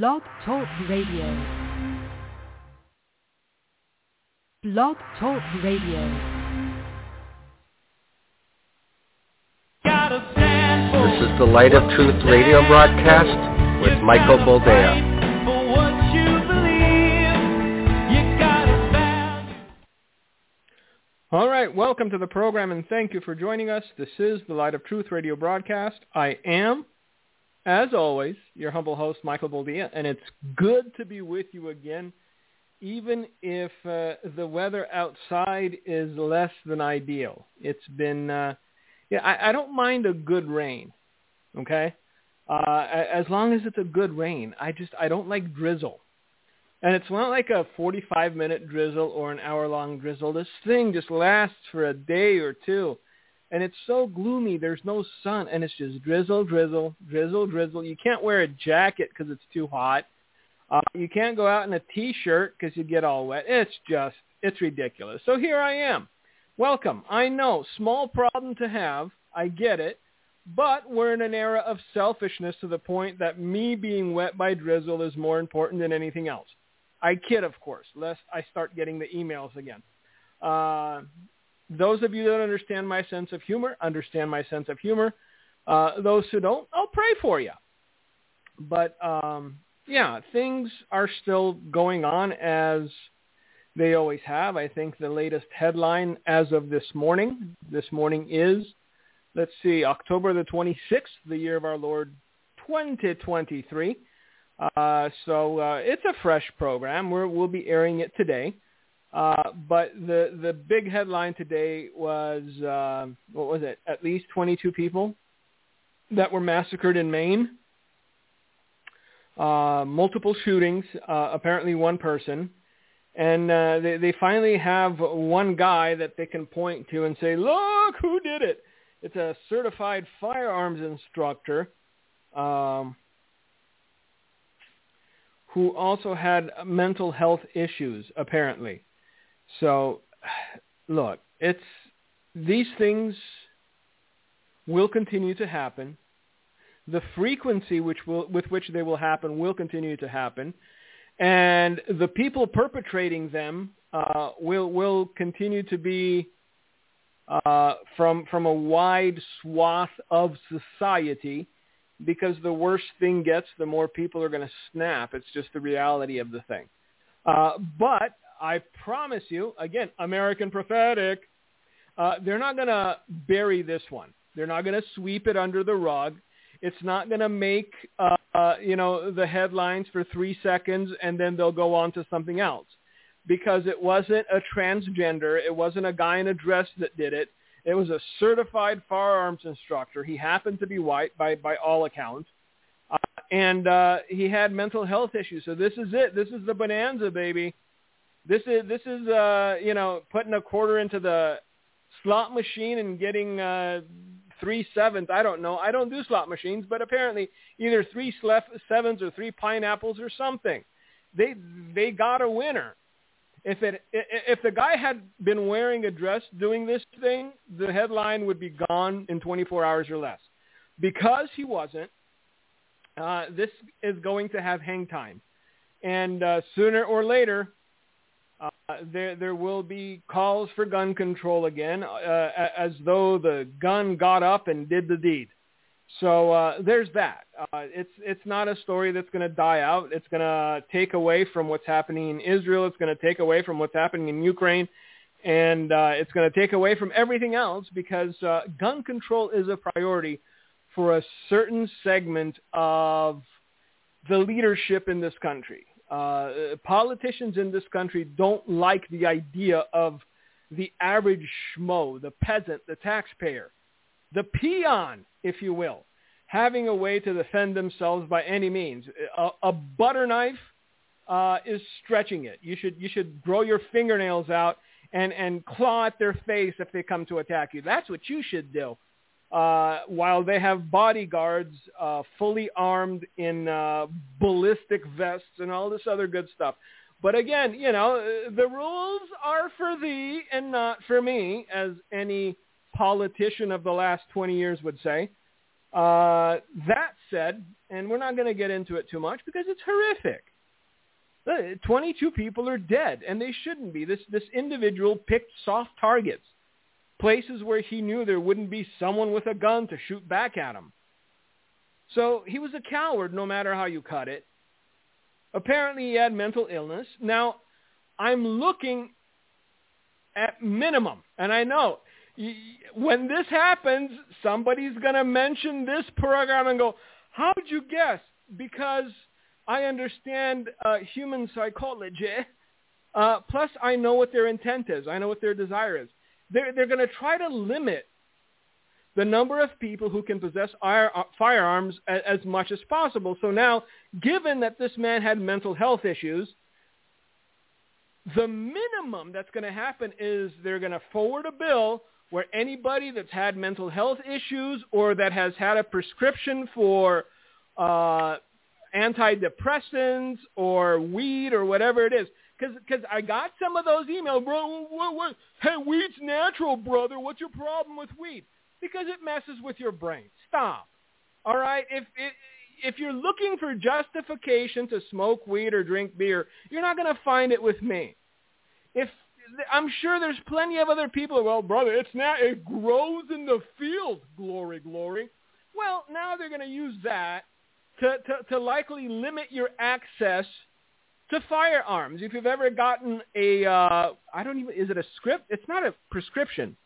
Blog Talk Radio. Blog Talk Radio. This is the Light of Truth radio broadcast with Michael Boldea. All right, welcome to the program and thank you for joining us. This is the Light of Truth radio broadcast. I am, as always, your humble host, Michael Boldea, and it's good to be with you again, even if uh, the weather outside is less than ideal. It's been, uh, yeah, I, I don't mind a good rain, okay? Uh, as long as it's a good rain. I just, I don't like drizzle. And it's not like a 45 minute drizzle or an hour long drizzle. This thing just lasts for a day or two. And it's so gloomy. There's no sun. And it's just drizzle, drizzle, drizzle, drizzle. You can't wear a jacket because it's too hot. Uh, you can't go out in a t-shirt because you get all wet. It's just, it's ridiculous. So here I am. Welcome. I know, small problem to have. I get it. But we're in an era of selfishness to the point that me being wet by drizzle is more important than anything else. I kid, of course, lest I start getting the emails again. Uh, those of you that understand my sense of humor, understand my sense of humor. Uh, those who don't, I'll pray for you. But um, yeah, things are still going on as they always have. I think the latest headline as of this morning, this morning is, let's see, October the 26th, the year of our Lord 2023. Uh, so uh, it's a fresh program. We're, we'll be airing it today. Uh, but the the big headline today was uh, what was it? At least 22 people that were massacred in Maine. Uh, multiple shootings. Uh, apparently, one person, and uh, they they finally have one guy that they can point to and say, "Look, who did it?" It's a certified firearms instructor. Um, who also had mental health issues, apparently. So, look, it's these things will continue to happen. The frequency which will, with which they will happen will continue to happen, and the people perpetrating them uh, will will continue to be uh, from from a wide swath of society because the worse thing gets, the more people are going to snap. It's just the reality of the thing. Uh, but I promise you, again, American prophetic, uh, they're not going to bury this one. They're not going to sweep it under the rug. It's not going to make, uh, uh, you know, the headlines for three seconds and then they'll go on to something else. Because it wasn't a transgender. It wasn't a guy in a dress that did it. It was a certified firearms instructor. He happened to be white by, by all accounts. Uh, and uh, he had mental health issues. So this is it. This is the bonanza, baby. This is this is uh, you know putting a quarter into the slot machine and getting uh, three sevens. I don't know. I don't do slot machines, but apparently either three sevens or three pineapples or something. They they got a winner. If it if the guy had been wearing a dress doing this thing, the headline would be gone in 24 hours or less. Because he wasn't, uh, this is going to have hang time, and uh, sooner or later, uh, there there will be calls for gun control again, uh, as though the gun got up and did the deed. So uh, there's that. Uh, it's it's not a story that's going to die out. It's going to take away from what's happening in Israel. It's going to take away from what's happening in Ukraine, and uh, it's going to take away from everything else because uh, gun control is a priority for a certain segment of the leadership in this country. Uh, politicians in this country don't like the idea of the average schmo, the peasant, the taxpayer the peon, if you will, having a way to defend themselves by any means. A, a butter knife uh, is stretching it. You should you should grow your fingernails out and and claw at their face if they come to attack you. That's what you should do. Uh, while they have bodyguards uh, fully armed in uh, ballistic vests and all this other good stuff. But again, you know, the rules are for thee and not for me, as any politician of the last 20 years would say. Uh, that said, and we're not going to get into it too much because it's horrific. Uh, 22 people are dead, and they shouldn't be. This this individual picked soft targets, places where he knew there wouldn't be someone with a gun to shoot back at him. So he was a coward, no matter how you cut it. Apparently, he had mental illness. Now, I'm looking at minimum, and I know when this happens, somebody's going to mention this program and go, how'd you guess? Because I understand uh, human psychology. Uh, plus, I know what their intent is. I know what their desire is. They're, they're going to try to limit the number of people who can possess uh, firearms as, as much as possible. So now, given that this man had mental health issues, the minimum that's going to happen is they're going to forward a bill where anybody that's had mental health issues or that has had a prescription for uh, antidepressants or weed or whatever it is. Because I got some of those emails, bro. What, what, hey, weed's natural, brother. What's your problem with weed? Because it messes with your brain. Stop. All right. If it, if you're looking for justification to smoke weed or drink beer, you're not going to find it with me. If I'm sure there's plenty of other people. Well, brother, it's now it grows in the field. Glory, glory. Well, now they're going to use that to, to, to likely limit your access to firearms. If you've ever gotten a, uh, I don't even, is it a script? It's not a prescription.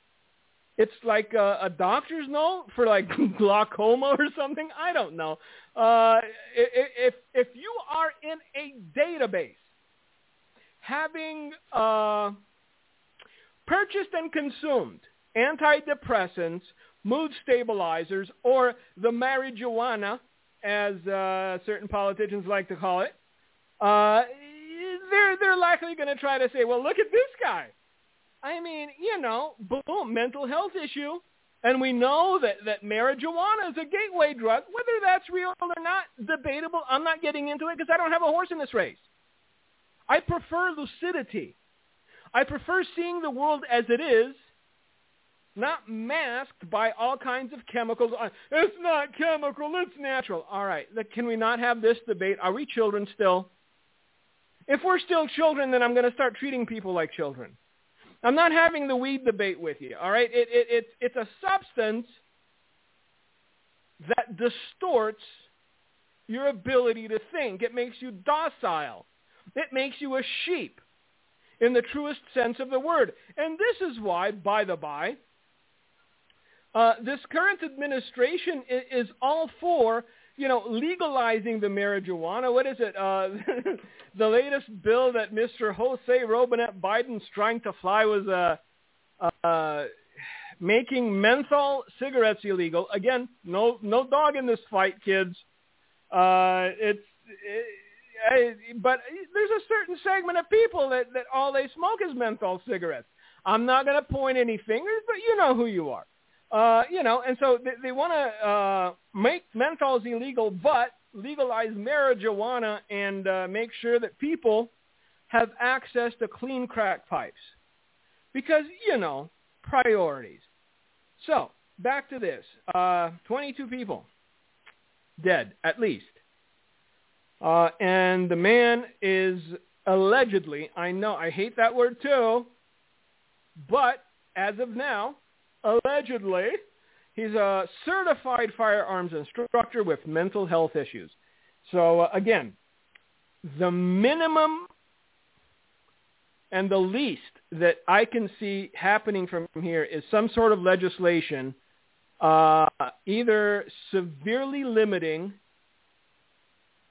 It's like a, a doctor's note for like glaucoma or something. I don't know. Uh, if if you are in a database having uh, purchased and consumed antidepressants, mood stabilizers, or the marijuana, as uh, certain politicians like to call it, uh, they're they're likely going to try to say, well, look at this guy. I mean, you know, boom, mental health issue. And we know that, that marijuana is a gateway drug. Whether that's real or not, debatable. I'm not getting into it because I don't have a horse in this race. I prefer lucidity. I prefer seeing the world as it is, not masked by all kinds of chemicals. Uh, it's not chemical, it's natural. All right, can we not have this debate? Are we children still? If we're still children, then I'm going to start treating people like children. I'm not having the weed debate with you, all right? It, it, it's, it's a substance that distorts your ability to think. It makes you docile. It makes you a sheep in the truest sense of the word. And this is why, by the by, uh, this current administration is, is, all for, you know, legalizing the marijuana. What is it? Uh, the latest bill that Mr. Jose Robinette Biden's trying to fly was uh, uh, making menthol cigarettes illegal. Again, no no dog in this fight, kids. Uh, it's it, but there's a certain segment of people that, that all they smoke is menthol cigarettes. I'm not going to point any fingers, but you know who you are. Uh, you know, and so they, they want to uh, make menthols illegal, but legalize marijuana and uh, make sure that people have access to clean crack pipes. Because, you know, priorities. So, back to this. Uh, 22 people dead, at least. Uh, and the man is allegedly, I know, I hate that word too, but as of now, allegedly, he's a certified firearms instructor with mental health issues. So uh, again, the minimum and the least that I can see happening from here is some sort of legislation uh, either severely limiting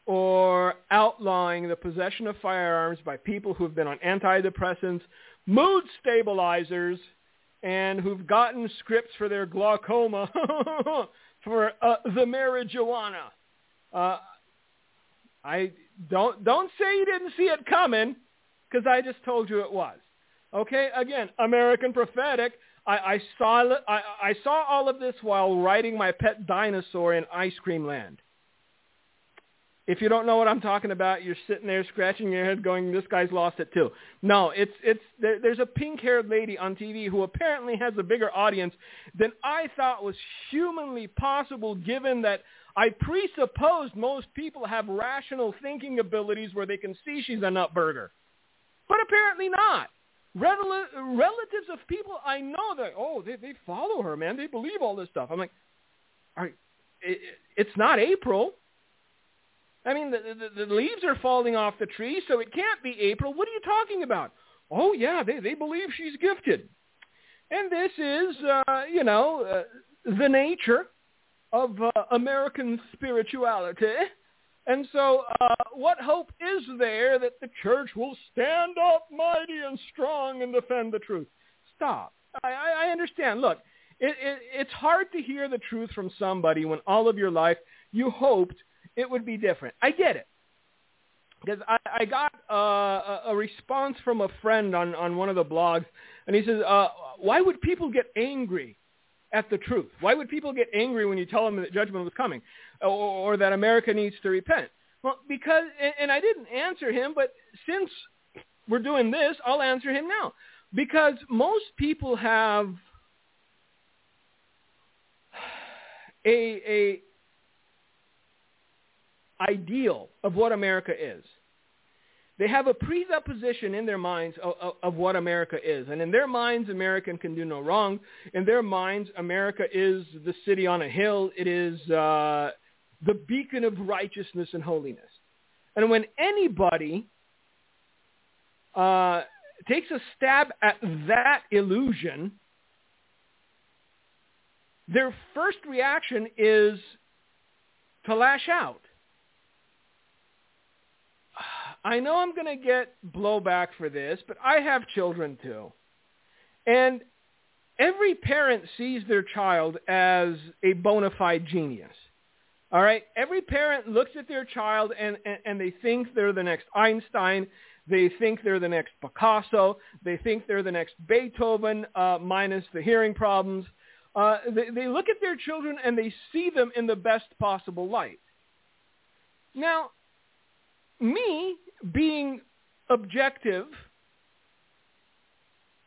or outlawing the possession of firearms by people who've been on antidepressants, mood stabilizers, and who've gotten scripts for their glaucoma for uh, the marijuana. Uh, I don't don't say you didn't see it coming, because I just told you it was. Okay, again, American prophetic. I, I saw I, I saw all of this while riding my pet dinosaur in Ice Cream Land. If you don't know what I'm talking about, you're sitting there scratching your head going, this guy's lost it too. No, it's, it's, there, there's a pink-haired lady on TV who apparently has a bigger audience than I thought was humanly possible given that I presupposed most people have rational thinking abilities where they can see she's a nutburger. But apparently not. Rel- relatives of people I know that, oh, they, they follow her, man. They believe all this stuff. I'm like, all right, it, it's not April. I mean, the, the, the leaves are falling off the tree, so it can't be April. What are you talking about? Oh, yeah, they, they believe she's gifted. And this is, uh, you know, uh, the nature of uh, American spirituality. And so uh, what hope is there that the church will stand up mighty and strong and defend the truth? Stop. I, I understand. Look, it, it, it's hard to hear the truth from somebody when all of your life you hoped it would be different. I get it. Because I, I got uh, a response from a friend on, on one of the blogs, and he says, uh, why would people get angry at the truth? Why would people get angry when you tell them that judgment was coming or, or that America needs to repent? Well, because, and I didn't answer him, but since we're doing this, I'll answer him now. Because most people have a, a ideal of what America is. They have a presupposition in their minds of, of, of, what America is. And in their minds, American can do no wrong. In their minds, America is the city on a hill. It is uh, the beacon of righteousness and holiness. And when anybody uh, takes a stab at that illusion, their first reaction is to lash out. I know I'm going to get blowback for this, but I have children too. And every parent sees their child as a bona fide genius. All right? Every parent looks at their child and, and, and they think they're the next Einstein. They think they're the next Picasso. They think they're the next Beethoven uh, minus the hearing problems. Uh, they, they look at their children and they see them in the best possible light. Now, me being objective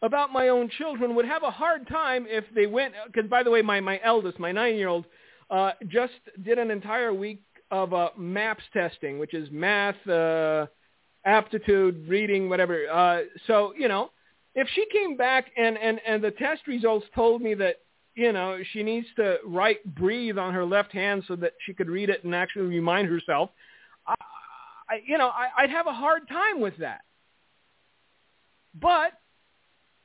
about my own children would have a hard time if they went, because by the way, my, my eldest, my nine-year-old, uh, just did an entire week of uh, MAPS testing, which is math, uh, aptitude, reading, whatever. Uh, so, you know, if she came back and, and, and the test results told me that, you know, she needs to write breathe on her left hand so that she could read it and actually remind herself, I, you know, I, I'd have a hard time with that. But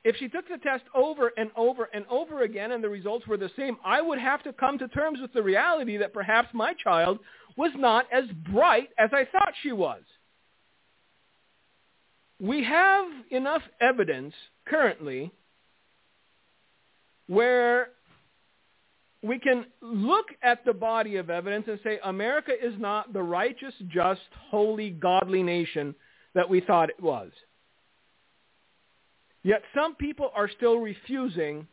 if she took the test over and over and over again and the results were the same, I would have to come to terms with the reality that perhaps my child was not as bright as I thought she was. We have enough evidence currently where we can look at the body of evidence and say America is not the righteous, just, holy, godly nation that we thought it was. Yet some people are still refusing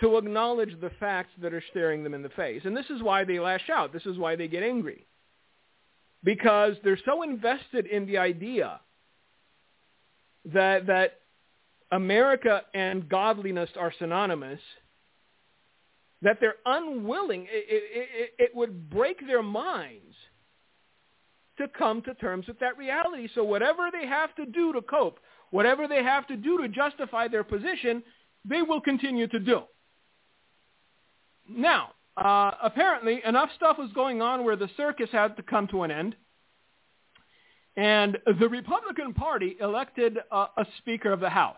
to acknowledge the facts that are staring them in the face. And this is why they lash out. This is why they get angry. Because they're so invested in the idea that, that America and godliness are synonymous – that they're unwilling, it, it, it, would break their minds to come to terms with that reality. So whatever they have to do to cope, whatever they have to do to justify their position, they will continue to do. Now, uh, apparently enough stuff was going on where the circus had to come to an end. And the Republican Party elected uh, a Speaker of the House.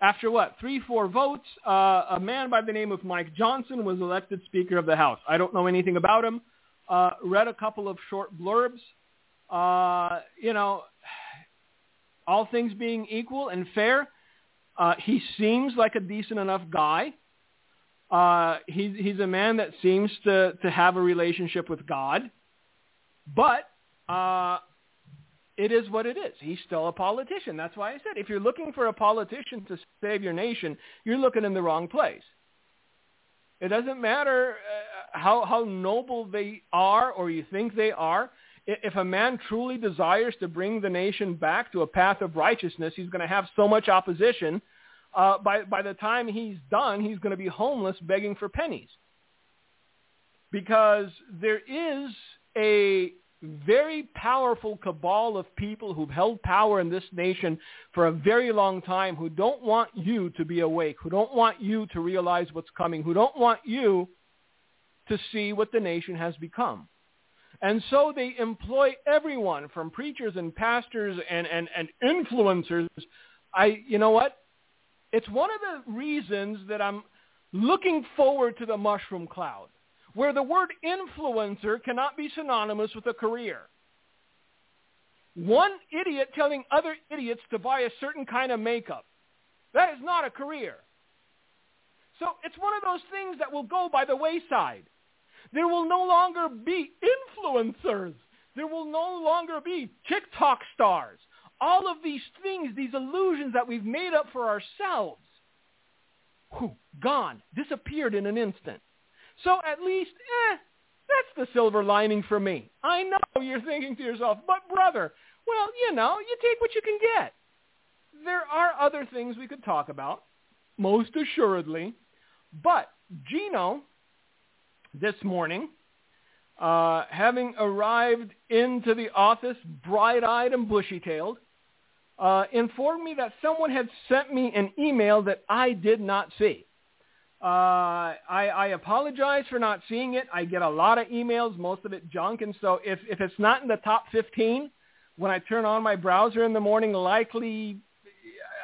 After what, three, four votes, uh, a man by the name of Mike Johnson was elected Speaker of the House. I don't know anything about him. Uh, read a couple of short blurbs. Uh, you know, all things being equal and fair, uh, he seems like a decent enough guy. Uh, he's, he's a man that seems to, to have a relationship with God. But uh, it is what it is. He's still a politician. That's why I said if you're looking for a politician to save your nation, you're looking in the wrong place. It doesn't matter uh, how, how noble they are or you think they are. If a man truly desires to bring the nation back to a path of righteousness, he's going to have so much opposition. Uh, by, by the time he's done, he's going to be homeless begging for pennies because there is a very powerful cabal of people who've held power in this nation for a very long time who don't want you to be awake, who don't want you to realize what's coming, who don't want you to see what the nation has become. And so they employ everyone from preachers and pastors and, and, and influencers. I, you know what? It's one of the reasons that I'm looking forward to the mushroom cloud where the word influencer cannot be synonymous with a career. One idiot telling other idiots to buy a certain kind of makeup. That is not a career. So it's one of those things that will go by the wayside. There will no longer be influencers. There will no longer be TikTok stars. All of these things, these illusions that we've made up for ourselves, whew, gone, disappeared in an instant. So at least, eh, that's the silver lining for me. I know you're thinking to yourself, but brother, well, you know, you take what you can get. There are other things we could talk about, most assuredly. But Gino, this morning, uh, having arrived into the office bright-eyed and bushy-tailed, uh, informed me that someone had sent me an email that I did not see. Uh, I, I apologize for not seeing it. I get a lot of emails, most of it junk, and so if, if it's not in the top 15 when I turn on my browser in the morning, likely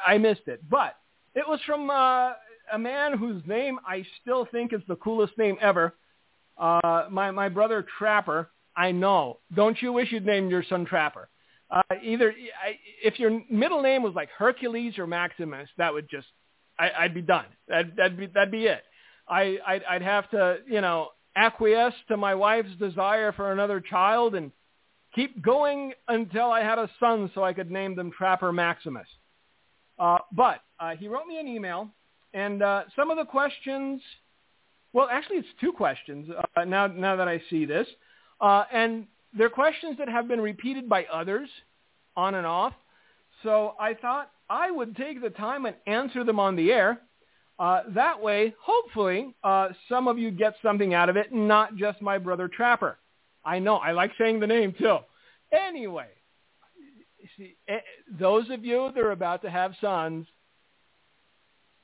I missed it. But it was from uh, a man whose name I still think is the coolest name ever. Uh, my my brother Trapper. I know. Don't you wish you'd named your son Trapper? Uh, either I, if your middle name was like Hercules or Maximus, that would just I, would be done. That, that'd be that'd be it. I I'd, I'd have to you know acquiesce to my wife's desire for another child and keep going until I had a son so I could name them Trapper Maximus. Uh, but uh, he wrote me an email, and uh, some of the questions, well, actually it's two questions uh, now, now that I see this. Uh, and they're questions that have been repeated by others on and off. So I thought I would take the time and answer them on the air. Uh, that way, hopefully, uh, some of you get something out of it, not just my brother Trapper. I know, I like saying the name too. Anyway, see, eh, those of you that are about to have sons,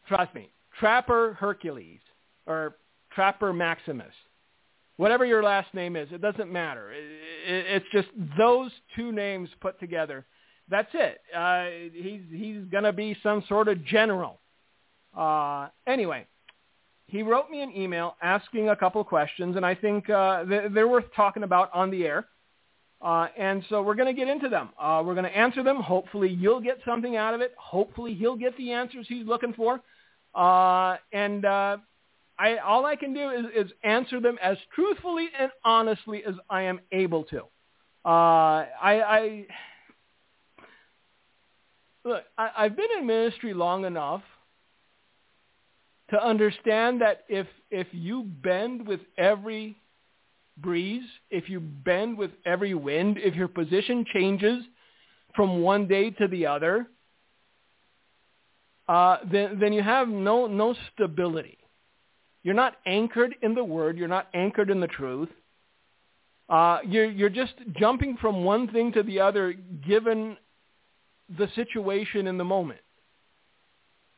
trust me, Trapper Hercules or Trapper Maximus, whatever your last name is, it doesn't matter. It's just those two names put together that's it. Uh, he's he's gonna be some sort of general. Uh, anyway, he wrote me an email asking a couple of questions, and I think uh, they're worth talking about on the air. Uh, and so we're going to get into them. Uh, we're going to answer them. Hopefully you'll get something out of it. Hopefully he'll get the answers he's looking for. Uh, and uh, I, all I can do is, is answer them as truthfully and honestly as I am able to. Uh, I, I look, I, I've been in ministry long enough to understand that if if you bend with every breeze, if you bend with every wind, if your position changes from one day to the other, uh, then then you have no no stability. You're not anchored in the word. You're not anchored in the truth. Uh, you're you're just jumping from one thing to the other, given the situation in the moment.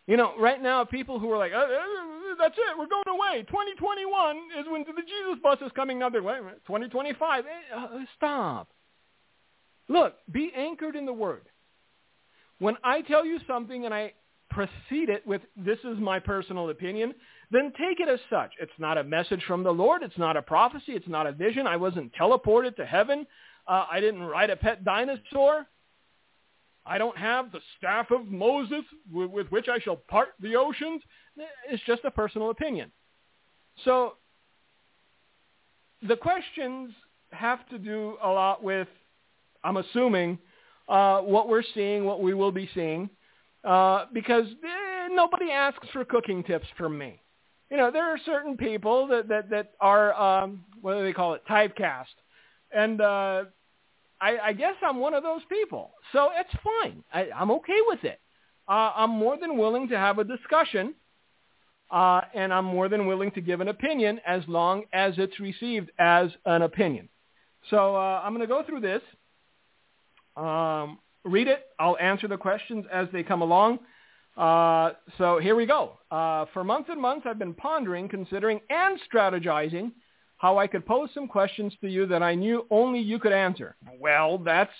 You know, right now, people who are like, oh, that's it, we're going away. 2021 is when the Jesus bus is coming another way. 2025, eh, uh, stop. Look, be anchored in the Word. When I tell you something and I precede it with, this is my personal opinion, then take it as such. It's not a message from the Lord. It's not a prophecy. It's not a vision. I wasn't teleported to heaven. Uh, I didn't ride a pet dinosaur. I don't have the staff of Moses with, with which I shall part the oceans. It's just a personal opinion. So the questions have to do a lot with, I'm assuming, uh, what we're seeing, what we will be seeing, uh, because eh, nobody asks for cooking tips from me. You know, there are certain people that, that, that are, um, what do they call it, typecast. And uh, I, I guess I'm one of those people. So it's fine. I, I'm okay with it. Uh, I'm more than willing to have a discussion uh, and I'm more than willing to give an opinion as long as it's received as an opinion. So uh, I'm going to go through this, um, read it. I'll answer the questions as they come along. Uh, so here we go. Uh, for months and months, I've been pondering, considering, and strategizing how I could pose some questions to you that I knew only you could answer. Well, that's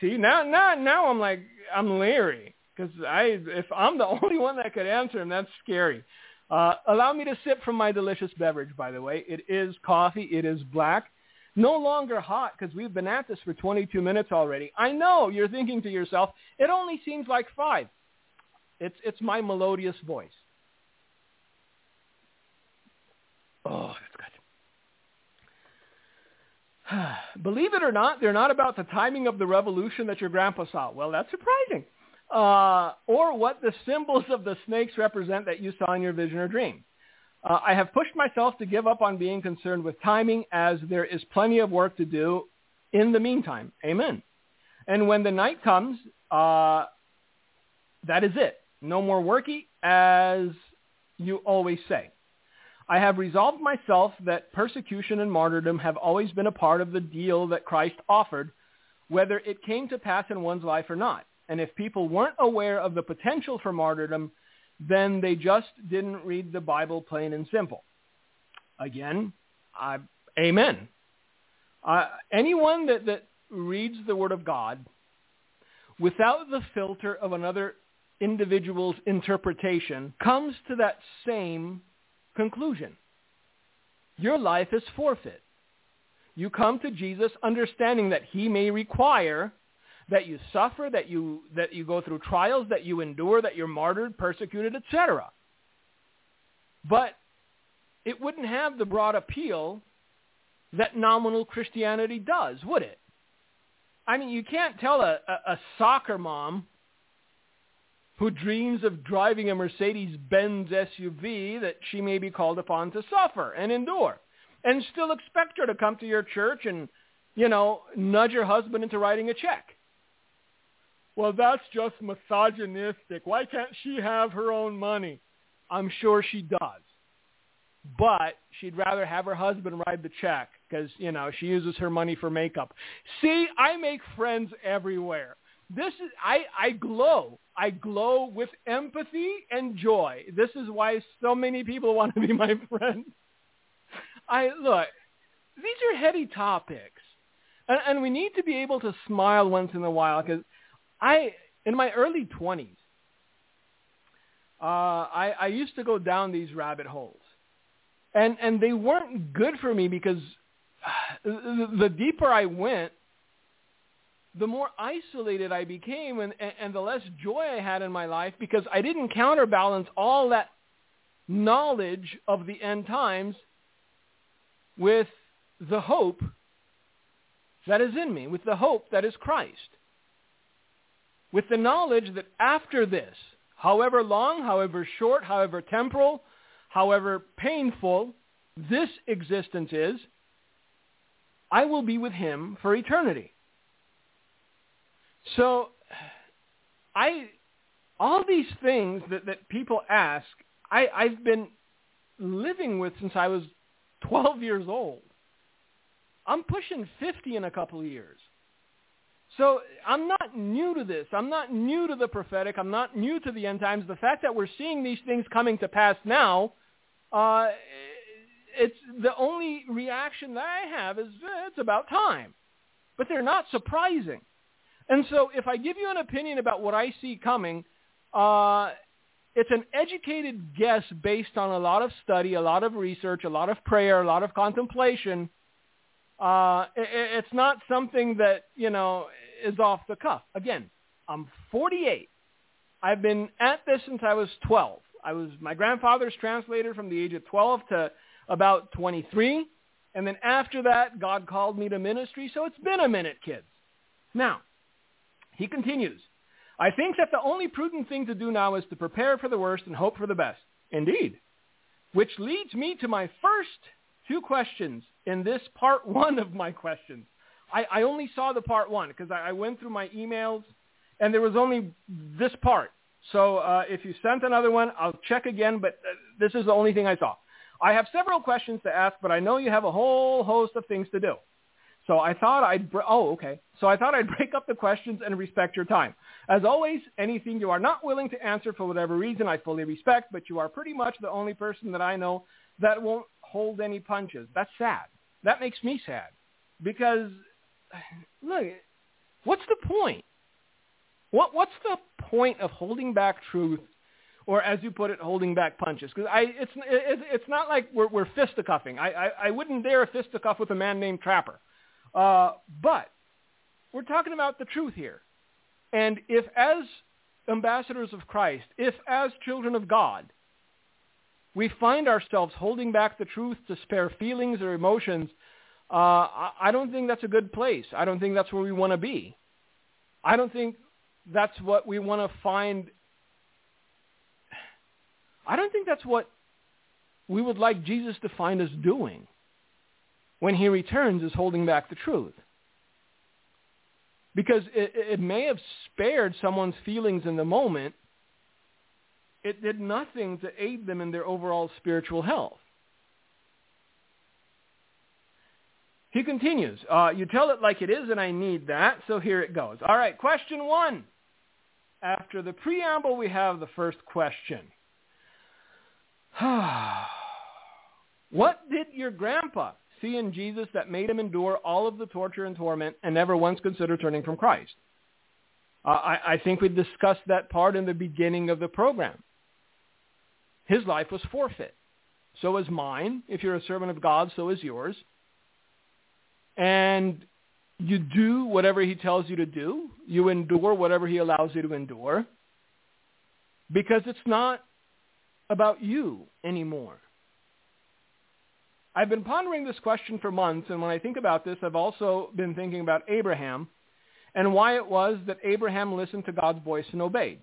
see now now now I'm like I'm leery because I if I'm the only one that could answer them, that's scary. Uh, allow me to sip from my delicious beverage. By the way, it is coffee. It is black. No longer hot because we've been at this for 22 minutes already. I know you're thinking to yourself, it only seems like five. It's it's my melodious voice. Oh, that's good. Believe it or not, they're not about the timing of the revolution that your grandpa saw. Well, that's surprising. Uh, or what the symbols of the snakes represent that you saw in your vision or dream. Uh, I have pushed myself to give up on being concerned with timing as there is plenty of work to do in the meantime. Amen. And when the night comes, uh, that is it. No more worky, as you always say. I have resolved myself that persecution and martyrdom have always been a part of the deal that Christ offered, whether it came to pass in one's life or not. And if people weren't aware of the potential for martyrdom, then they just didn't read the Bible plain and simple. Again, I, amen. Uh, anyone that, that reads the Word of God without the filter of another individual's interpretation comes to that same conclusion. Your life is forfeit. You come to Jesus understanding that he may require that you suffer, that you, that you go through trials, that you endure, that you're martyred, persecuted, etc. But it wouldn't have the broad appeal that nominal Christianity does, would it? I mean, you can't tell a, a, a soccer mom who dreams of driving a Mercedes-Benz SUV that she may be called upon to suffer and endure and still expect her to come to your church and, you know, nudge her husband into writing a check. Well, that's just misogynistic. Why can't she have her own money? I'm sure she does. But she'd rather have her husband write the check because, you know, she uses her money for makeup. See, I make friends everywhere. This is I, I glow. I glow with empathy and joy. This is why so many people want to be my friend. I look, these are heady topics. And, and we need to be able to smile once in a while because I, in my early 20s, uh, I, I used to go down these rabbit holes. And, and they weren't good for me because the deeper I went, the more isolated I became and, and the less joy I had in my life because I didn't counterbalance all that knowledge of the end times with the hope that is in me, with the hope that is Christ. With the knowledge that after this, however long, however short, however temporal, however painful this existence is, I will be with him for eternity. So I all these things that, that people ask, I, I've been living with since I was 12 years old. I'm pushing 50 in a couple of years. So I'm not new to this. I'm not new to the prophetic. I'm not new to the end times. The fact that we're seeing these things coming to pass now, uh, it's the only reaction that I have is eh, it's about time. But they're not surprising. And so if I give you an opinion about what I see coming, uh, it's an educated guess based on a lot of study, a lot of research, a lot of prayer, a lot of contemplation. Uh, it, it's not something that, you know, is off the cuff. Again, I'm 48. I've been at this since I was 12. I was my grandfather's translator from the age of 12 to about 23. And then after that, God called me to ministry. So it's been a minute, kids. Now, he continues, I think that the only prudent thing to do now is to prepare for the worst and hope for the best. Indeed. Which leads me to my first two questions in this part one of my questions. I, I only saw the part one because I, I went through my emails and there was only this part. So uh, if you sent another one, I'll check again, but uh, this is the only thing I saw. I have several questions to ask, but I know you have a whole host of things to do. So I thought I'd, br- oh, okay. So I thought I'd break up the questions and respect your time. As always, anything you are not willing to answer for whatever reason, I fully respect, but you are pretty much the only person that I know that won't hold any punches. That's sad. That makes me sad because, look, what's the point? What, what's the point of holding back truth or as you put it, holding back punches. Because I, it's, it's, it's not like we're, we're fisticuffing. I, I, I wouldn't dare fisticuff with a man named Trapper. Uh, but we're talking about the truth here. And if as ambassadors of Christ, if as children of God, we find ourselves holding back the truth to spare feelings or emotions, uh, I don't think that's a good place. I don't think that's where we want to be. I don't think that's what we want to find. I don't think that's what we would like Jesus to find us doing when he returns is holding back the truth. Because it, it may have spared someone's feelings in the moment. It did nothing to aid them in their overall spiritual health. He continues, uh, you tell it like it is, and I need that, so here it goes. All right, question one. After the preamble, we have the first question. what did your grandpa see in Jesus that made him endure all of the torture and torment and never once consider turning from Christ? Uh, I, I think we discussed that part in the beginning of the program. His life was forfeit. So is mine. If you're a servant of God, so is yours. And you do whatever he tells you to do. You endure whatever he allows you to endure. Because it's not about you anymore. I've been pondering this question for months, and when I think about this, I've also been thinking about Abraham and why it was that Abraham listened to God's voice and obeyed.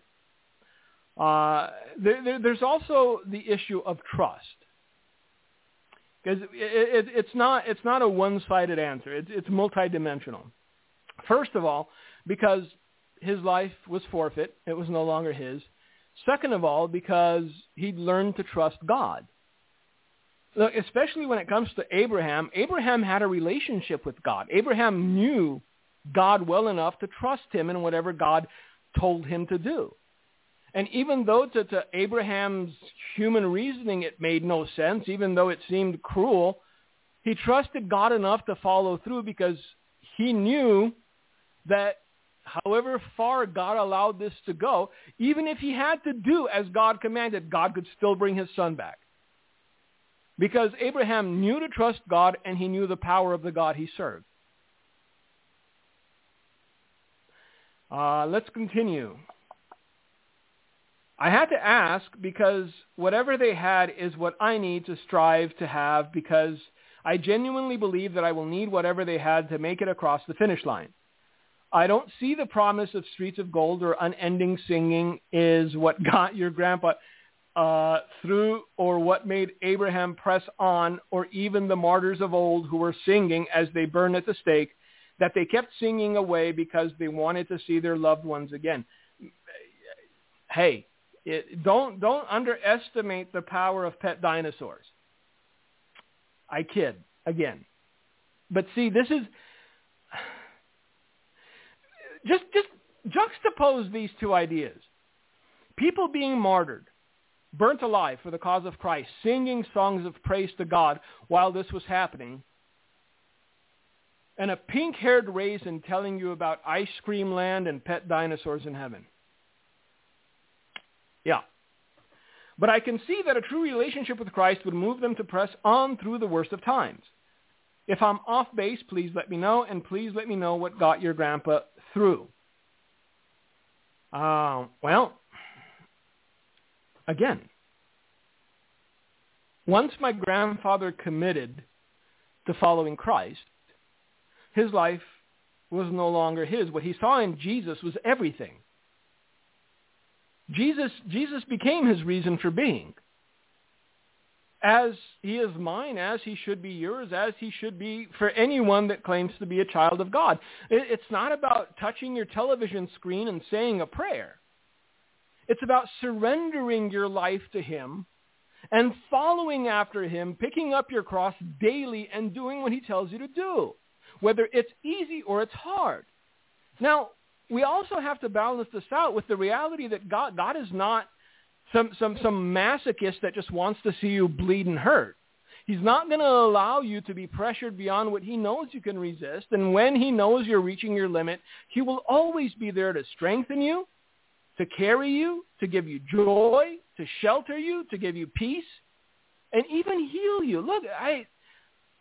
Uh, there, there, there's also the issue of trust. Because it, it, it's, not, it's not a one-sided answer. It's, it's multidimensional. First of all, because his life was forfeit. It was no longer his. Second of all, because he'd learned to trust God. Look, especially when it comes to Abraham, Abraham had a relationship with God. Abraham knew God well enough to trust him in whatever God told him to do. And even though to, to Abraham's human reasoning it made no sense, even though it seemed cruel, he trusted God enough to follow through because he knew that however far God allowed this to go, even if he had to do as God commanded, God could still bring his son back. Because Abraham knew to trust God and he knew the power of the God he served. Uh, let's continue. I had to ask because whatever they had is what I need to strive to have because I genuinely believe that I will need whatever they had to make it across the finish line. I don't see the promise of streets of gold or unending singing is what got your grandpa uh, through or what made Abraham press on or even the martyrs of old who were singing as they burned at the stake that they kept singing away because they wanted to see their loved ones again. Hey, it, don't don't underestimate the power of pet dinosaurs. I kid again, but see, this is just just juxtapose these two ideas. People being martyred, burnt alive for the cause of Christ, singing songs of praise to God while this was happening, and a pink-haired raisin telling you about ice cream land and pet dinosaurs in heaven. Yeah. But I can see that a true relationship with Christ would move them to press on through the worst of times. If I'm off base, please let me know, and please let me know what got your grandpa through. Uh, well, again, once my grandfather committed to following Christ, his life was no longer his. What he saw in Jesus was everything. Jesus, Jesus became his reason for being. As he is mine, as he should be yours, as he should be for anyone that claims to be a child of God. It's not about touching your television screen and saying a prayer. It's about surrendering your life to him and following after him, picking up your cross daily and doing what he tells you to do, whether it's easy or it's hard. Now, we also have to balance this out with the reality that God, God is not some, some, some masochist that just wants to see you bleed and hurt. He's not going to allow you to be pressured beyond what he knows you can resist. And when he knows you're reaching your limit, he will always be there to strengthen you, to carry you, to give you joy, to shelter you, to give you peace, and even heal you. Look, I,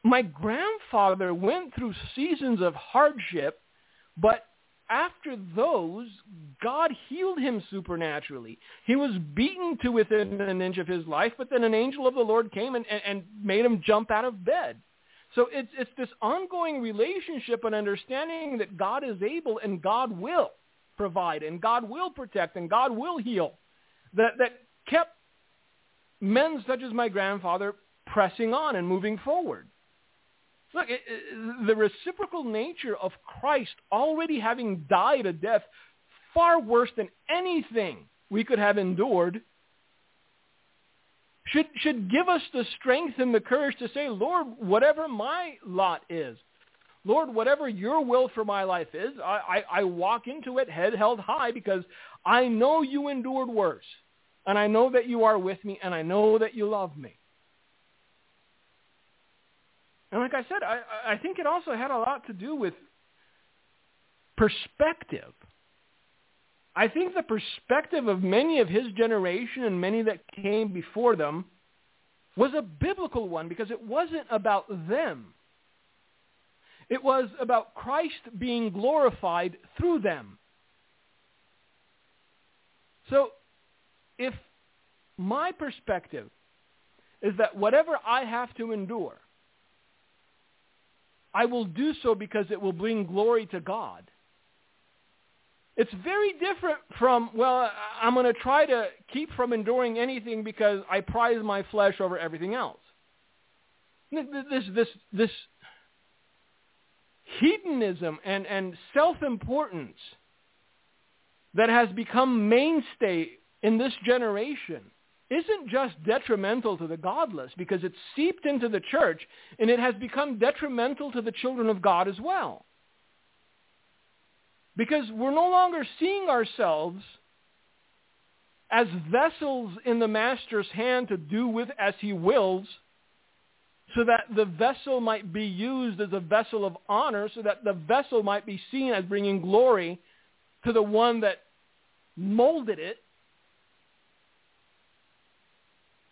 my grandfather went through seasons of hardship, but after those, God healed him supernaturally. He was beaten to within an inch of his life, but then an angel of the Lord came and, and, and made him jump out of bed. So it's, it's this ongoing relationship and understanding that God is able and God will provide and God will protect and God will heal that, that kept men such as my grandfather pressing on and moving forward. Look, it, it, the reciprocal nature of Christ already having died a death far worse than anything we could have endured should, should give us the strength and the courage to say, Lord, whatever my lot is, Lord, whatever your will for my life is, I, I, I walk into it head held high because I know you endured worse. And I know that you are with me, and I know that you love me. And like I said, I, I think it also had a lot to do with perspective. I think the perspective of many of his generation and many that came before them was a biblical one because it wasn't about them. It was about Christ being glorified through them. So if my perspective is that whatever I have to endure, I will do so because it will bring glory to God. It's very different from, well, I'm going to try to keep from enduring anything because I prize my flesh over everything else. This, this, this hedonism and, and self-importance that has become mainstay in this generation isn't just detrimental to the godless because it's seeped into the church and it has become detrimental to the children of God as well. Because we're no longer seeing ourselves as vessels in the master's hand to do with as he wills so that the vessel might be used as a vessel of honor so that the vessel might be seen as bringing glory to the one that molded it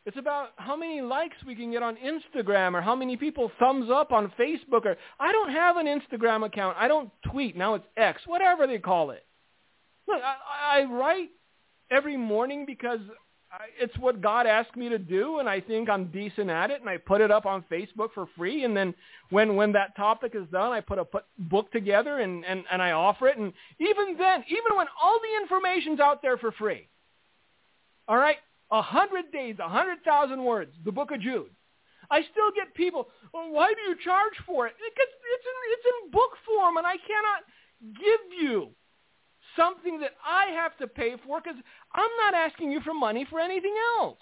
It's about how many likes we can get on Instagram or how many people thumbs up on Facebook or I don't have an Instagram account. I don't tweet. Now it's X, whatever they call it. Look, I, I write every morning because It's what God asked me to do and I think I'm decent at it and I put it up on Facebook for free and then when when that topic is done I put a put, book together and, and, and I offer it and even then, even when all the information's out there for free, all right, a hundred days, a hundred thousand words, the book of Jude. I still get people, well, why do you charge for it? Because it's in, it's in book form and I cannot give you something that I have to pay for because I'm not asking you for money for anything else.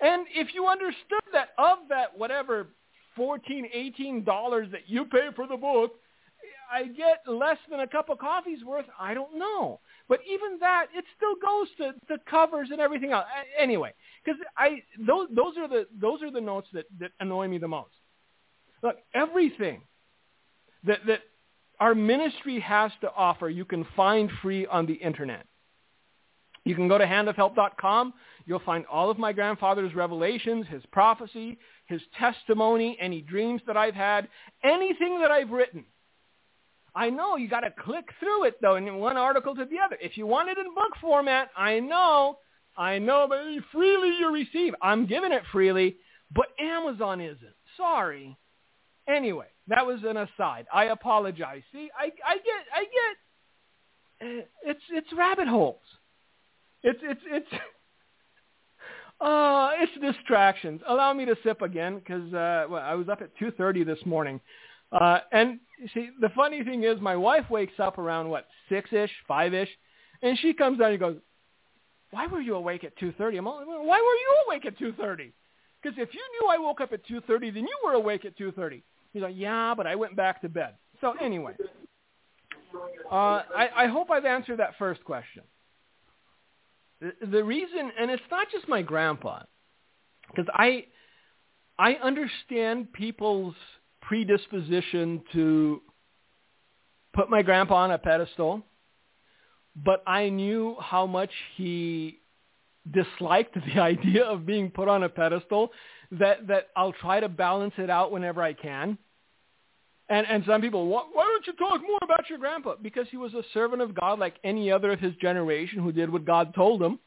And if you understood that of that whatever 14 18 dollars that you pay for the book, I get less than a cup of coffee's worth, I don't know. But even that, it still goes to the covers and everything else. Anyway, because I those those are the those are the notes that that annoy me the most. Look, everything that that our ministry has to offer, you can find free on the internet. You can go to handofhelp.com. You'll find all of my grandfather's revelations, his prophecy, his testimony, any dreams that I've had, anything that I've written. I know you got to click through it though, in one article to the other. If you want it in book format, I know, I know, but freely you receive. I'm giving it freely, but Amazon isn't. Sorry. Anyway, that was an aside. I apologize. See, I, I get, I get. It's it's rabbit holes. It's it's it's. Uh, it's distractions. Allow me to sip again because uh, well, I was up at 2.30 this morning. Uh, and see, the funny thing is, my wife wakes up around what six ish, five ish, and she comes down and goes, why were you awake at 2.30? I'm all, why were you awake at 2.30? Because if you knew I woke up at 2.30, then you were awake at 2.30. He's like, yeah, but I went back to bed. So anyway, uh, I, I hope I've answered that first question. The, the reason, and it's not just my grandpa, because I, I understand people's predisposition to put my grandpa on a pedestal, but I knew how much he disliked the idea of being put on a pedestal that that I'll try to balance it out whenever I can. And and some people, why, don't you talk more about your grandpa? Because he was a servant of God like any other of his generation who did what God told him.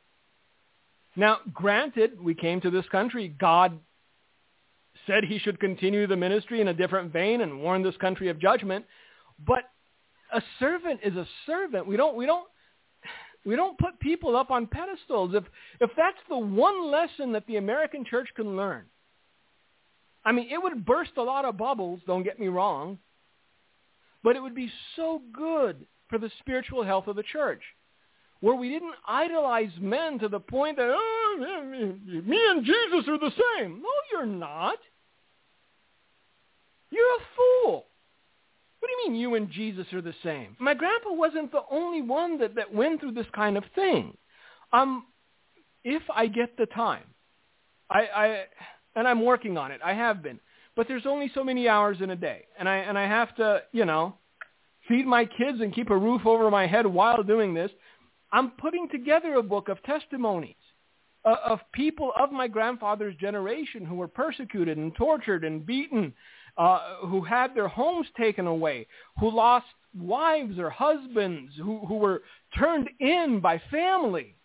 Now, granted, we came to this country. God said he should continue the ministry in a different vein and warn this country of judgment. But a servant is a servant. We don't we don't we don't put people up on pedestals. If if that's the one lesson that the American church can learn, I mean, it would burst a lot of bubbles. Don't get me wrong, but it would be so good for the spiritual health of the church, where we didn't idolize men to the point that oh, me and Jesus are the same. No, you're not. You're a fool. What do you mean you and Jesus are the same? My grandpa wasn't the only one that, that went through this kind of thing. Um, if I get the time, I, I and I'm working on it. I have been, but there's only so many hours in a day, and I and I have to, you know, feed my kids and keep a roof over my head while doing this. I'm putting together a book of testimonies uh, of people of my grandfather's generation who were persecuted and tortured and beaten uh, who had their homes taken away, who lost wives or husbands, who, who were turned in by family,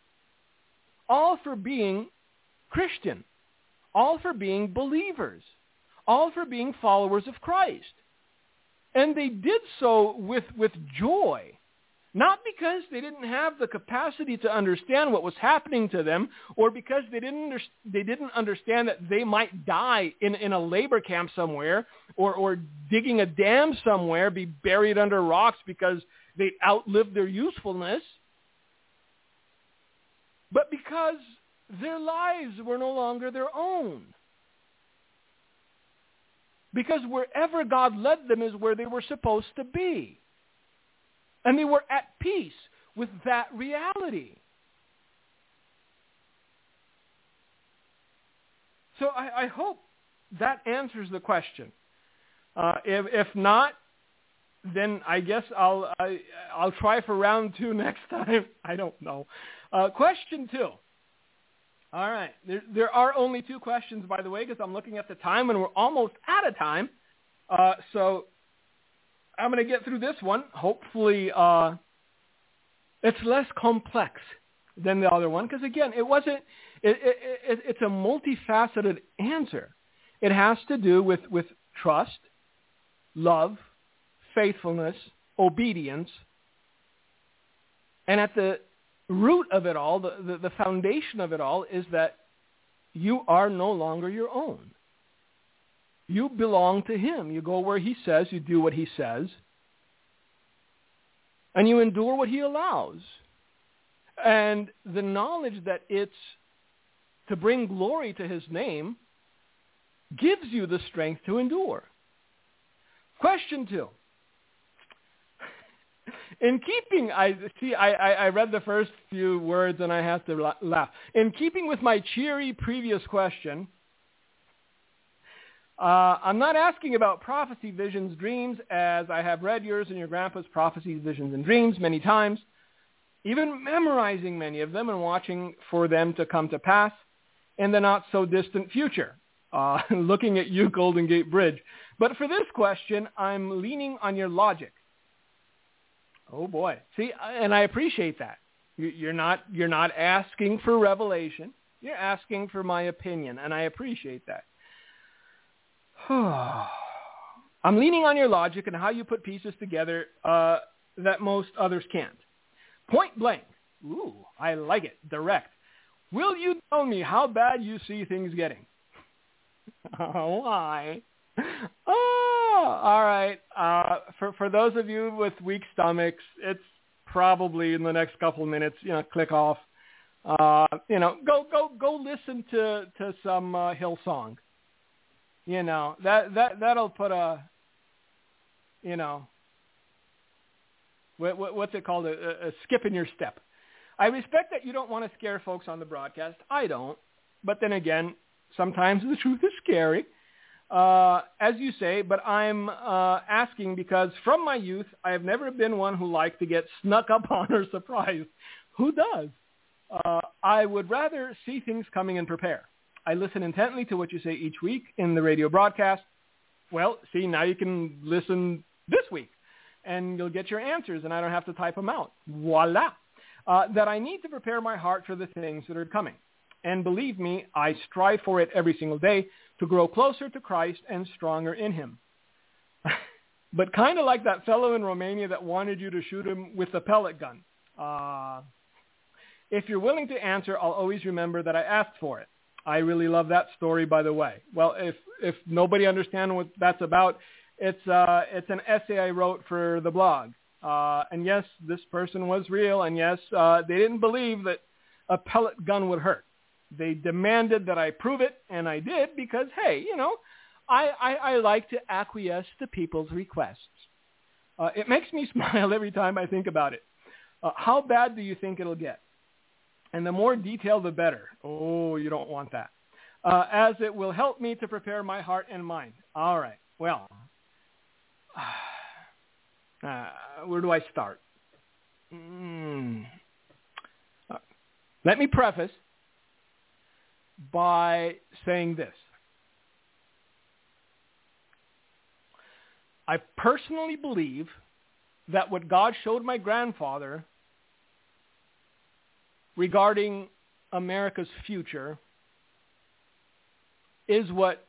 all for being Christian, all for being believers, all for being followers of Christ. And they did so with, with joy not because they didn't have the capacity to understand what was happening to them or because they didn't, under, they didn't understand that they might die in, in a labor camp somewhere or, or digging a dam somewhere, be buried under rocks because they outlived their usefulness, but because their lives were no longer their own. Because wherever God led them is where they were supposed to be. And they were at peace with that reality. So I, I hope that answers the question. Uh, if, if not, then I guess I'll I, I'll try for round two next time. I don't know. Uh, question two. All right, there, there are only two questions, by the way, because I'm looking at the time and we're almost out of time. Uh, so I'm going to get through this one. Hopefully, uh, it's less complex than the other one because again, it wasn't. It, it, it, it's a multifaceted answer. It has to do with with trust, love, faithfulness, obedience, and at the root of it all, the, the, the foundation of it all is that you are no longer your own. You belong to him. You go where he says, you do what he says, and you endure what he allows. And the knowledge that it's to bring glory to his name gives you the strength to endure. Question two. In keeping, I see, I, I, read the first few words and I have to laugh. In keeping with my cheery previous question, uh, I'm not asking about prophecy, visions, dreams, as I have read yours and your grandpa's prophecies, visions, and dreams many times, even memorizing many of them and watching for them to come to pass in the not-so-distant future, uh, looking at you, Golden Gate Bridge. But for this question, I'm leaning on your logic. Oh boy. See, and I appreciate that. You're not, you're not asking for revelation. You're asking for my opinion, and I appreciate that. I'm leaning on your logic and how you put pieces together uh, that most others can't. Point blank. Ooh, I like it. Direct. Will you tell me how bad you see things getting? why? Oh, all right. Uh, for for those of you with weak stomachs, it's probably in the next couple of minutes. You know, click off. Uh, you know, go go go listen to to some uh, Hillsong. You know that that that'll put a, you know, what, what what's it called a, a skip in your step. I respect that you don't want to scare folks on the broadcast. I don't, but then again, sometimes the truth is scary uh, as you say, but I'm uh, asking because from my youth, I have never been one who liked to get snuck up on or surprised. Who does? Uh, I would rather see things coming and prepare. I listen intently to what you say each week in the radio broadcast. Well, see, now you can listen this week, and you'll get your answers, and I don't have to type them out. Voila! Uh, that I need to prepare my heart for the things that are coming. And believe me, I strive for it every single day to grow closer to Christ and stronger in him. but kind of like that fellow in Romania that wanted you to shoot him with a pellet gun. Uh, if you're willing to answer, I'll always remember that I asked for it. I really love that story, by the way. Well, if if nobody understands what that's about, it's uh, it's an essay I wrote for the blog. Uh, and yes, this person was real, and yes, uh, they didn't believe that a pellet gun would hurt. They demanded that I prove it, and I did because, hey, you know, I, I, I like to acquiesce to people's requests. Uh, it makes me smile every time I think about it. Uh, how bad do you think it'll get? And the more detail, the better. Oh, you don't want that. Uh, as it will help me to prepare my heart and mind. All right. Well, uh, where do I start? Mm. Uh, let me preface by saying this. I personally believe that what God showed my grandfather regarding America's future is what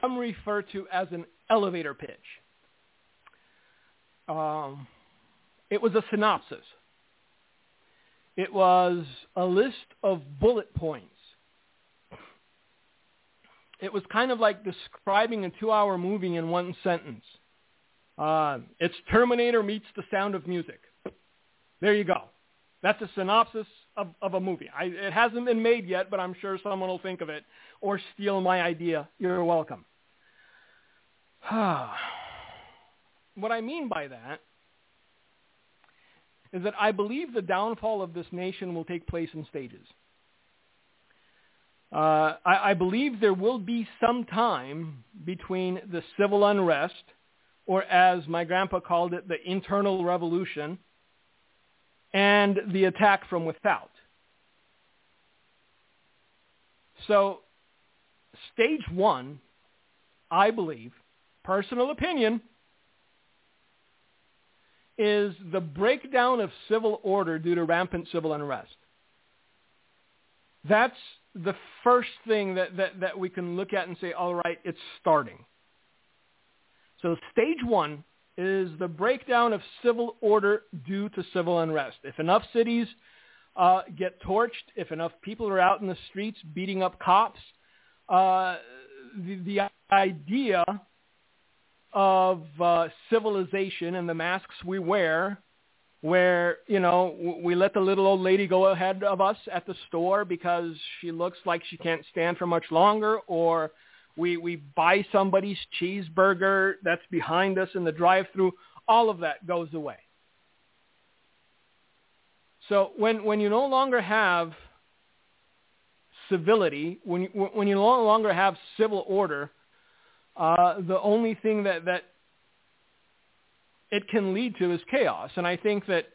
some refer to as an elevator pitch. Um, it was a synopsis. It was a list of bullet points it was kind of like describing a two-hour movie in one sentence. Uh, it's Terminator meets the sound of music. There you go. That's a synopsis of, of a movie. I, it hasn't been made yet, but I'm sure someone will think of it or steal my idea. You're welcome. what I mean by that is that I believe the downfall of this nation will take place in stages. Uh, I, I believe there will be some time between the civil unrest, or as my grandpa called it, the internal revolution, and the attack from without. So stage one, I believe, personal opinion, is the breakdown of civil order due to rampant civil unrest. That's the first thing that, that, that we can look at and say, all right, it's starting. So stage one is the breakdown of civil order due to civil unrest. If enough cities uh, get torched, if enough people are out in the streets beating up cops, uh, the, the idea of uh, civilization and the masks we wear where you know we let the little old lady go ahead of us at the store because she looks like she can't stand for much longer or we we buy somebody's cheeseburger that's behind us in the drive-through all of that goes away so when when you no longer have civility when you, when you no longer have civil order uh, the only thing that that it can lead to is chaos. And I think that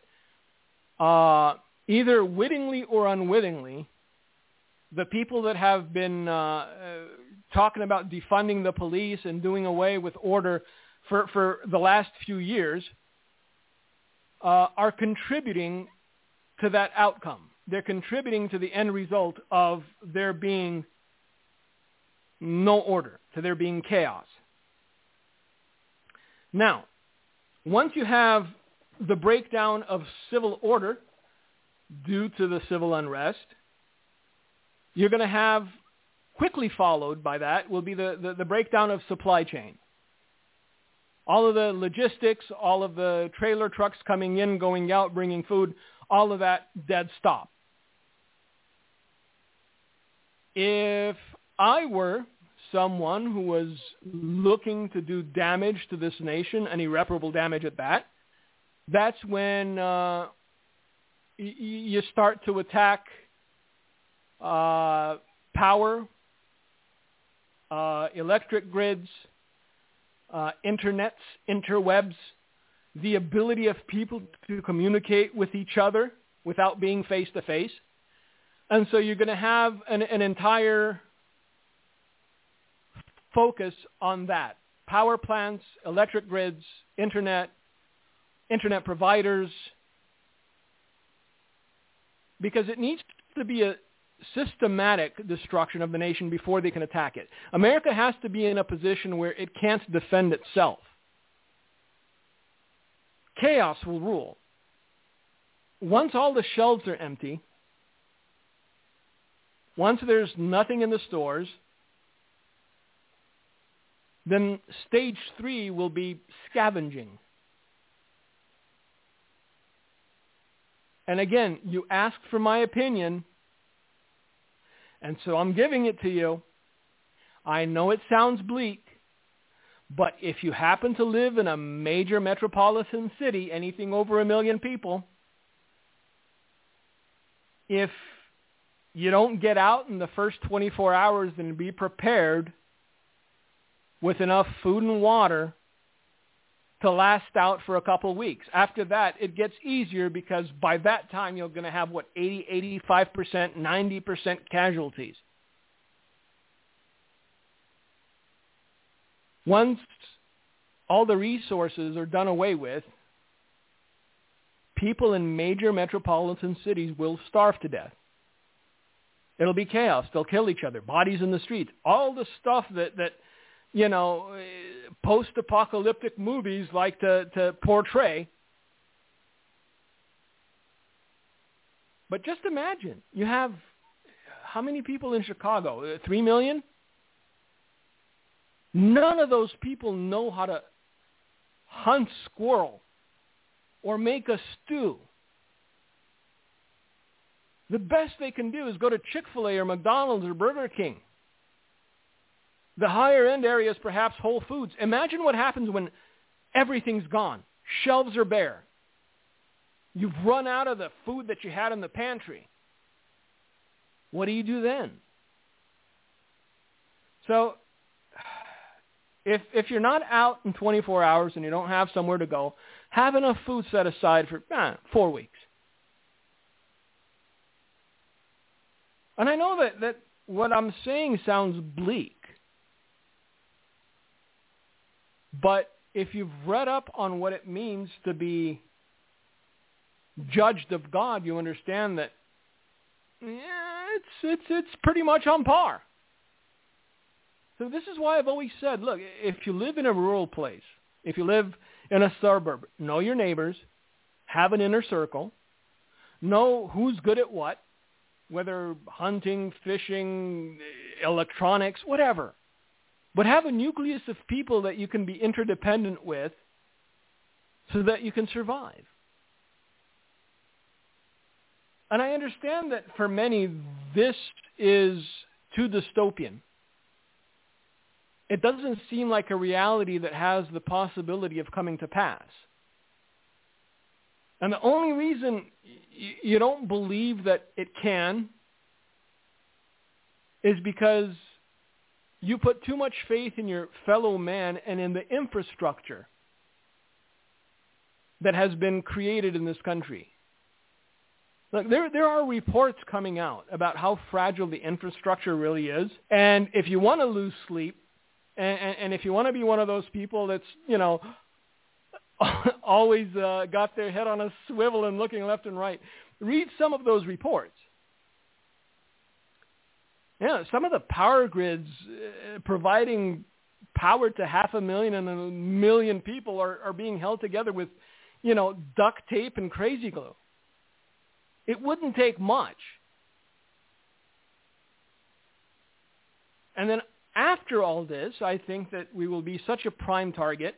uh, either wittingly or unwittingly, the people that have been uh, talking about defunding the police and doing away with order for, for the last few years uh, are contributing to that outcome. They're contributing to the end result of there being no order, to there being chaos. Now, once you have the breakdown of civil order due to the civil unrest, you're going to have quickly followed by that will be the, the, the, breakdown of supply chain. All of the logistics, all of the trailer trucks coming in, going out, bringing food, all of that dead stop. if I were someone who was looking to do damage to this nation and irreparable damage at that, that's when uh, y- you start to attack uh, power, uh, electric grids, uh, internets, interwebs, the ability of people to communicate with each other without being face to face. And so you're going to have an, an entire focus on that. Power plants, electric grids, internet, internet providers, because it needs to be a systematic destruction of the nation before they can attack it. America has to be in a position where it can't defend itself. Chaos will rule. Once all the shelves are empty, once there's nothing in the stores, then stage three will be scavenging. And again, you asked for my opinion, and so I'm giving it to you. I know it sounds bleak, but if you happen to live in a major metropolitan city, anything over a million people, if you don't get out in the first 24 hours, then be prepared with enough food and water to last out for a couple weeks. After that, it gets easier because by that time you're going to have, what, 80, 85%, 90% casualties. Once all the resources are done away with, people in major metropolitan cities will starve to death. It'll be chaos. They'll kill each other. Bodies in the streets. All the stuff that, that you know, post-apocalyptic movies like to, to portray. But just imagine, you have how many people in Chicago? Uh, three million? None of those people know how to hunt squirrel or make a stew. The best they can do is go to Chick-fil-A or McDonald's or Burger King. The higher end areas, perhaps Whole Foods. Imagine what happens when everything's gone. Shelves are bare. You've run out of the food that you had in the pantry. What do you do then? So if if you're not out in 24 hours and you don't have somewhere to go, have enough food set aside for eh, four weeks. And I know that, that what I'm saying sounds bleak. But if you've read up on what it means to be judged of God, you understand that yeah, it's it's it's pretty much on par. So this is why I've always said, look, if you live in a rural place, if you live in a suburb, know your neighbors, have an inner circle, know who's good at what, whether hunting, fishing, electronics, whatever. But have a nucleus of people that you can be interdependent with so that you can survive. And I understand that for many, this is too dystopian. It doesn't seem like a reality that has the possibility of coming to pass. And the only reason you don't believe that it can is because you put too much faith in your fellow man and in the infrastructure that has been created in this country. Look, there, there are reports coming out about how fragile the infrastructure really is. And if you want to lose sleep, and, and, and if you want to be one of those people that's, you know, always uh, got their head on a swivel and looking left and right, read some of those reports. Yeah, some of the power grids uh, providing power to half a million and a million people are, are being held together with, you know, duct tape and crazy glue. It wouldn't take much. And then after all this, I think that we will be such a prime target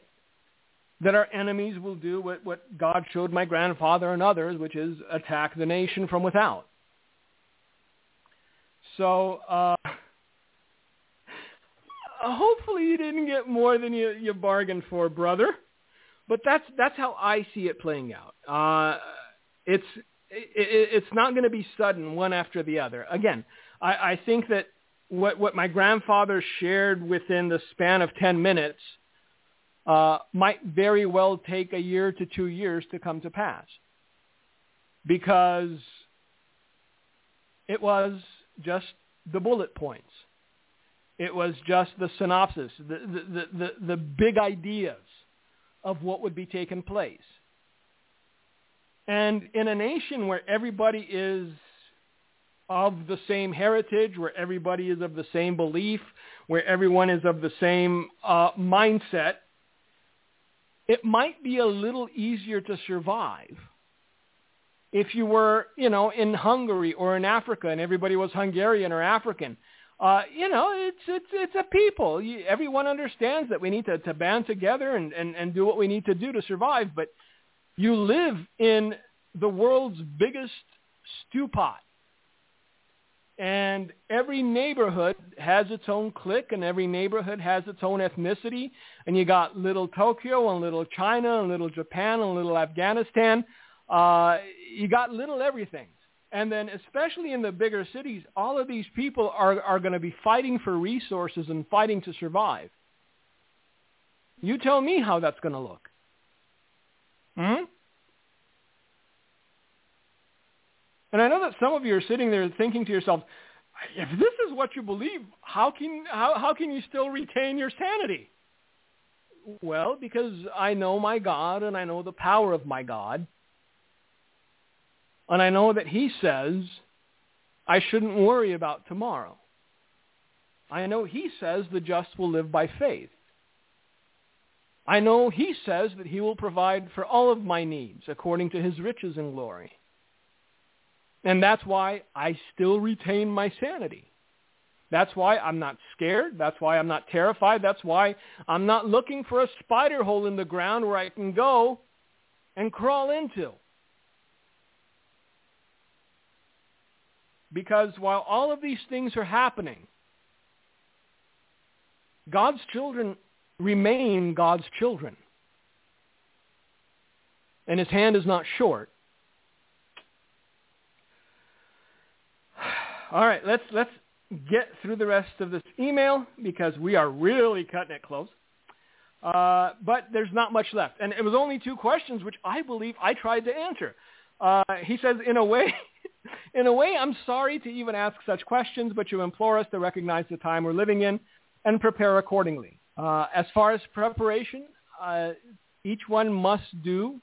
that our enemies will do what, what God showed my grandfather and others, which is attack the nation from without. So uh, hopefully you didn't get more than you, you bargained for, brother. But that's that's how I see it playing out. Uh, it's it, it's not going to be sudden one after the other. Again, I, I think that what what my grandfather shared within the span of ten minutes uh, might very well take a year to two years to come to pass because it was just the bullet points. It was just the synopsis, the, the, the, the, big ideas of what would be taking place. And in a nation where everybody is of the same heritage, where everybody is of the same belief, where everyone is of the same uh, mindset, it might be a little easier to survive if you were, you know, in Hungary or in Africa and everybody was Hungarian or African. Uh, you know, it's it's it's a people. You, everyone understands that we need to, to band together and, and, and do what we need to do to survive. But you live in the world's biggest stew pot. And every neighborhood has its own clique and every neighborhood has its own ethnicity. And you got little Tokyo and little China and little Japan and little Afghanistan. Uh, you got little everything. And then especially in the bigger cities, all of these people are, are going to be fighting for resources and fighting to survive. You tell me how that's going to look. Hmm? And I know that some of you are sitting there thinking to yourselves, if this is what you believe, how can, how, how can you still retain your sanity? Well, because I know my God and I know the power of my God. And I know that he says I shouldn't worry about tomorrow. I know he says the just will live by faith. I know he says that he will provide for all of my needs according to his riches and glory. And that's why I still retain my sanity. That's why I'm not scared. That's why I'm not terrified. That's why I'm not looking for a spider hole in the ground where I can go and crawl into. Because while all of these things are happening, God's children remain God's children. And his hand is not short. All right, let's let's get through the rest of this email because we are really cutting it close. Uh, but there's not much left, and it was only two questions, which I believe I tried to answer. Uh, he says, in a way, in a way, I'm sorry to even ask such questions, but you implore us to recognize the time we're living in and prepare accordingly. Uh, as far as preparation, uh, each one must do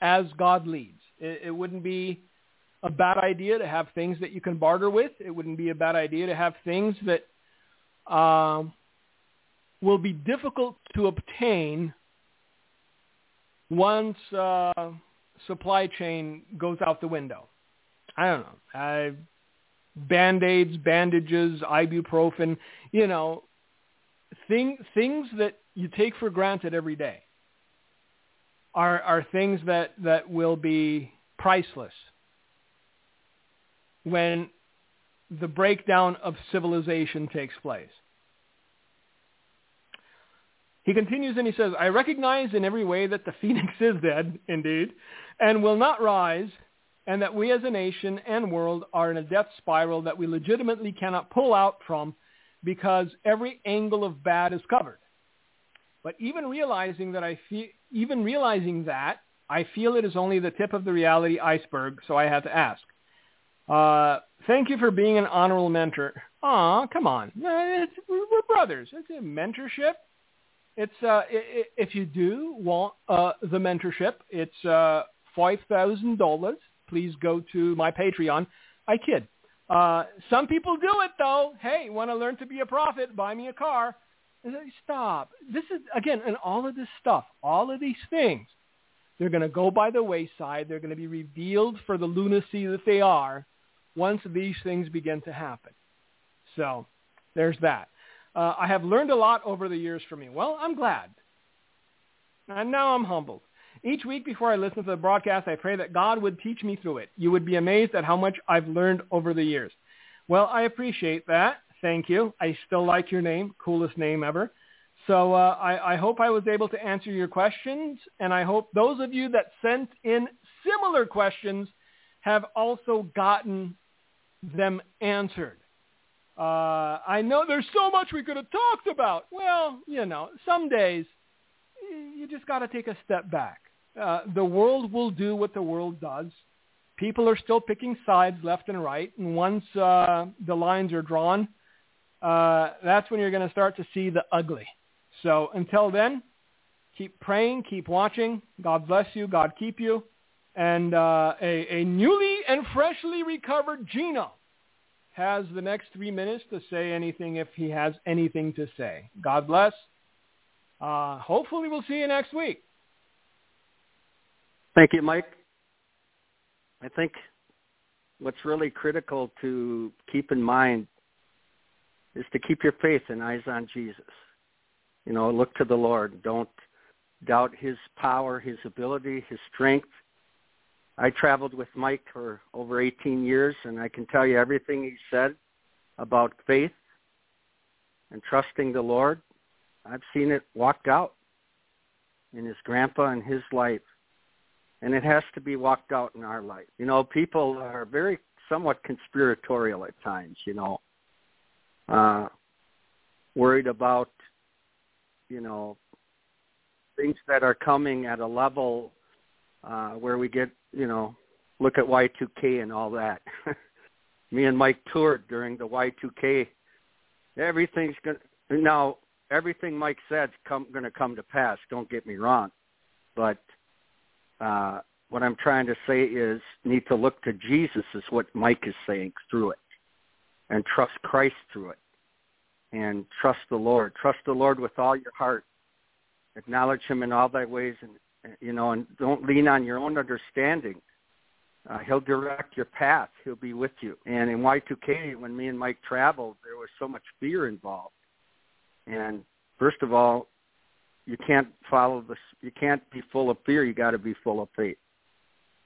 as God leads. It, it, wouldn't be a bad idea to have things that you can barter with. It wouldn't be a bad idea to have things that um, will be difficult to obtain once uh, supply chain goes out the window. I don't know. Uh, band-aids, bandages, ibuprofen, you know, thing, things that you take for granted every day are, are things that, that will be priceless when the breakdown of civilization takes place. He continues and he says, I recognize in every way that the phoenix is dead, indeed, and will not rise and that we as a nation and world are in a death spiral that we legitimately cannot pull out from because every angle of bad is covered. But even realizing that I feel, even realizing that, I feel it is only the tip of the reality iceberg, so I had to ask. Uh, thank you for being an honorable mentor. Aw, come on. It's, we're brothers. It's a mentorship. It's uh, if you do want uh, the mentorship, it's uh, five thousand dollars please go to my Patreon. I kid. Uh, some people do it though. Hey, want to learn to be a prophet? Buy me a car. Stop. This is again, and all of this stuff, all of these things, they're going to go by the wayside. They're going to be revealed for the lunacy that they are once these things begin to happen. So there's that. Uh, I have learned a lot over the years from you. Well, I'm glad. And now I'm humbled. Each week before I listen to the broadcast, I pray that God would teach me through it. You would be amazed at how much I've learned over the years. Well, I appreciate that. Thank you. I still like your name. Coolest name ever. So uh, I, I hope I was able to answer your questions, and I hope those of you that sent in similar questions have also gotten them answered. Uh, I know there's so much we could have talked about. Well, you know, some days you just got to take a step back. Uh, the world will do what the world does. People are still picking sides left and right, and once uh, the lines are drawn, uh, that's when you're going to start to see the ugly. So until then, keep praying, keep watching. God bless you. God keep you. And uh, a, a newly and freshly recovered Gino has the next three minutes to say anything if he has anything to say. God bless. Uh, hopefully we'll see you next week. Thank you, Mike. I think what's really critical to keep in mind is to keep your faith and eyes on Jesus. You know, look to the Lord. Don't doubt his power, his ability, his strength. I traveled with Mike for over 18 years, and I can tell you everything he said about faith and trusting the Lord. I've seen it walked out in his grandpa and his life. And it has to be walked out in our life. You know, people are very somewhat conspiratorial at times, you know. Uh worried about you know, things that are coming at a level uh, where we get, you know, look at Y2K and all that. Me and Mike toured during the Y2K. Everything's going to, now, everything Mike said's come, going to come to pass. Don't get me wrong. But uh, what I'm trying to say is need to look to Jesus is what Mike is saying through it and trust Christ through it and trust the Lord. Trust the Lord with all your heart. Acknowledge him in all thy ways and you know, and don't lean on your own understanding. Uh, he'll direct your path. He'll be with you. And in Y2K, when me and Mike traveled, there was so much fear involved. And first of all, you can't follow this. You can't be full of fear. You got to be full of faith.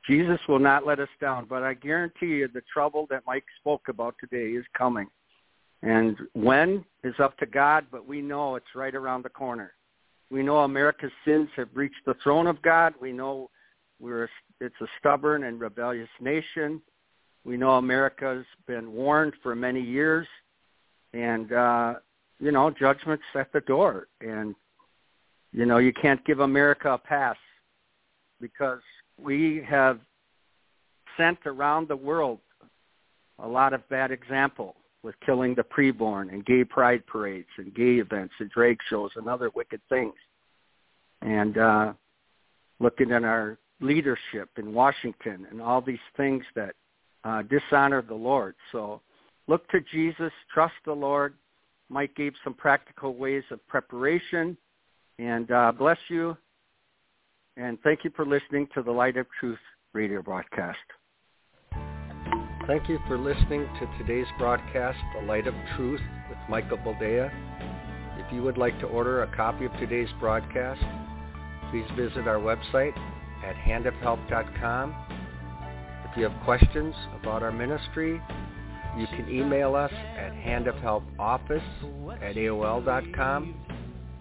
Jesus will not let us down, but I guarantee you the trouble that Mike spoke about today is coming. And when is up to God, but we know it's right around the corner. We know America's sins have reached the throne of God. We know we're it's a stubborn and rebellious nation. We know America's been warned for many years, and uh, you know judgment's at the door. And you know you can't give America a pass because we have sent around the world a lot of bad example with killing the preborn and gay pride parades and gay events and drag shows and other wicked things. And uh, looking at our leadership in Washington and all these things that uh, dishonor the Lord. So look to Jesus, trust the Lord. Mike gave some practical ways of preparation. And uh, bless you. And thank you for listening to the Light of Truth radio broadcast. Thank you for listening to today's broadcast, The Light of Truth with Michael Boldea. If you would like to order a copy of today's broadcast, please visit our website at handofhelp.com. If you have questions about our ministry, you can email us at handofhelpoffice at AOL.com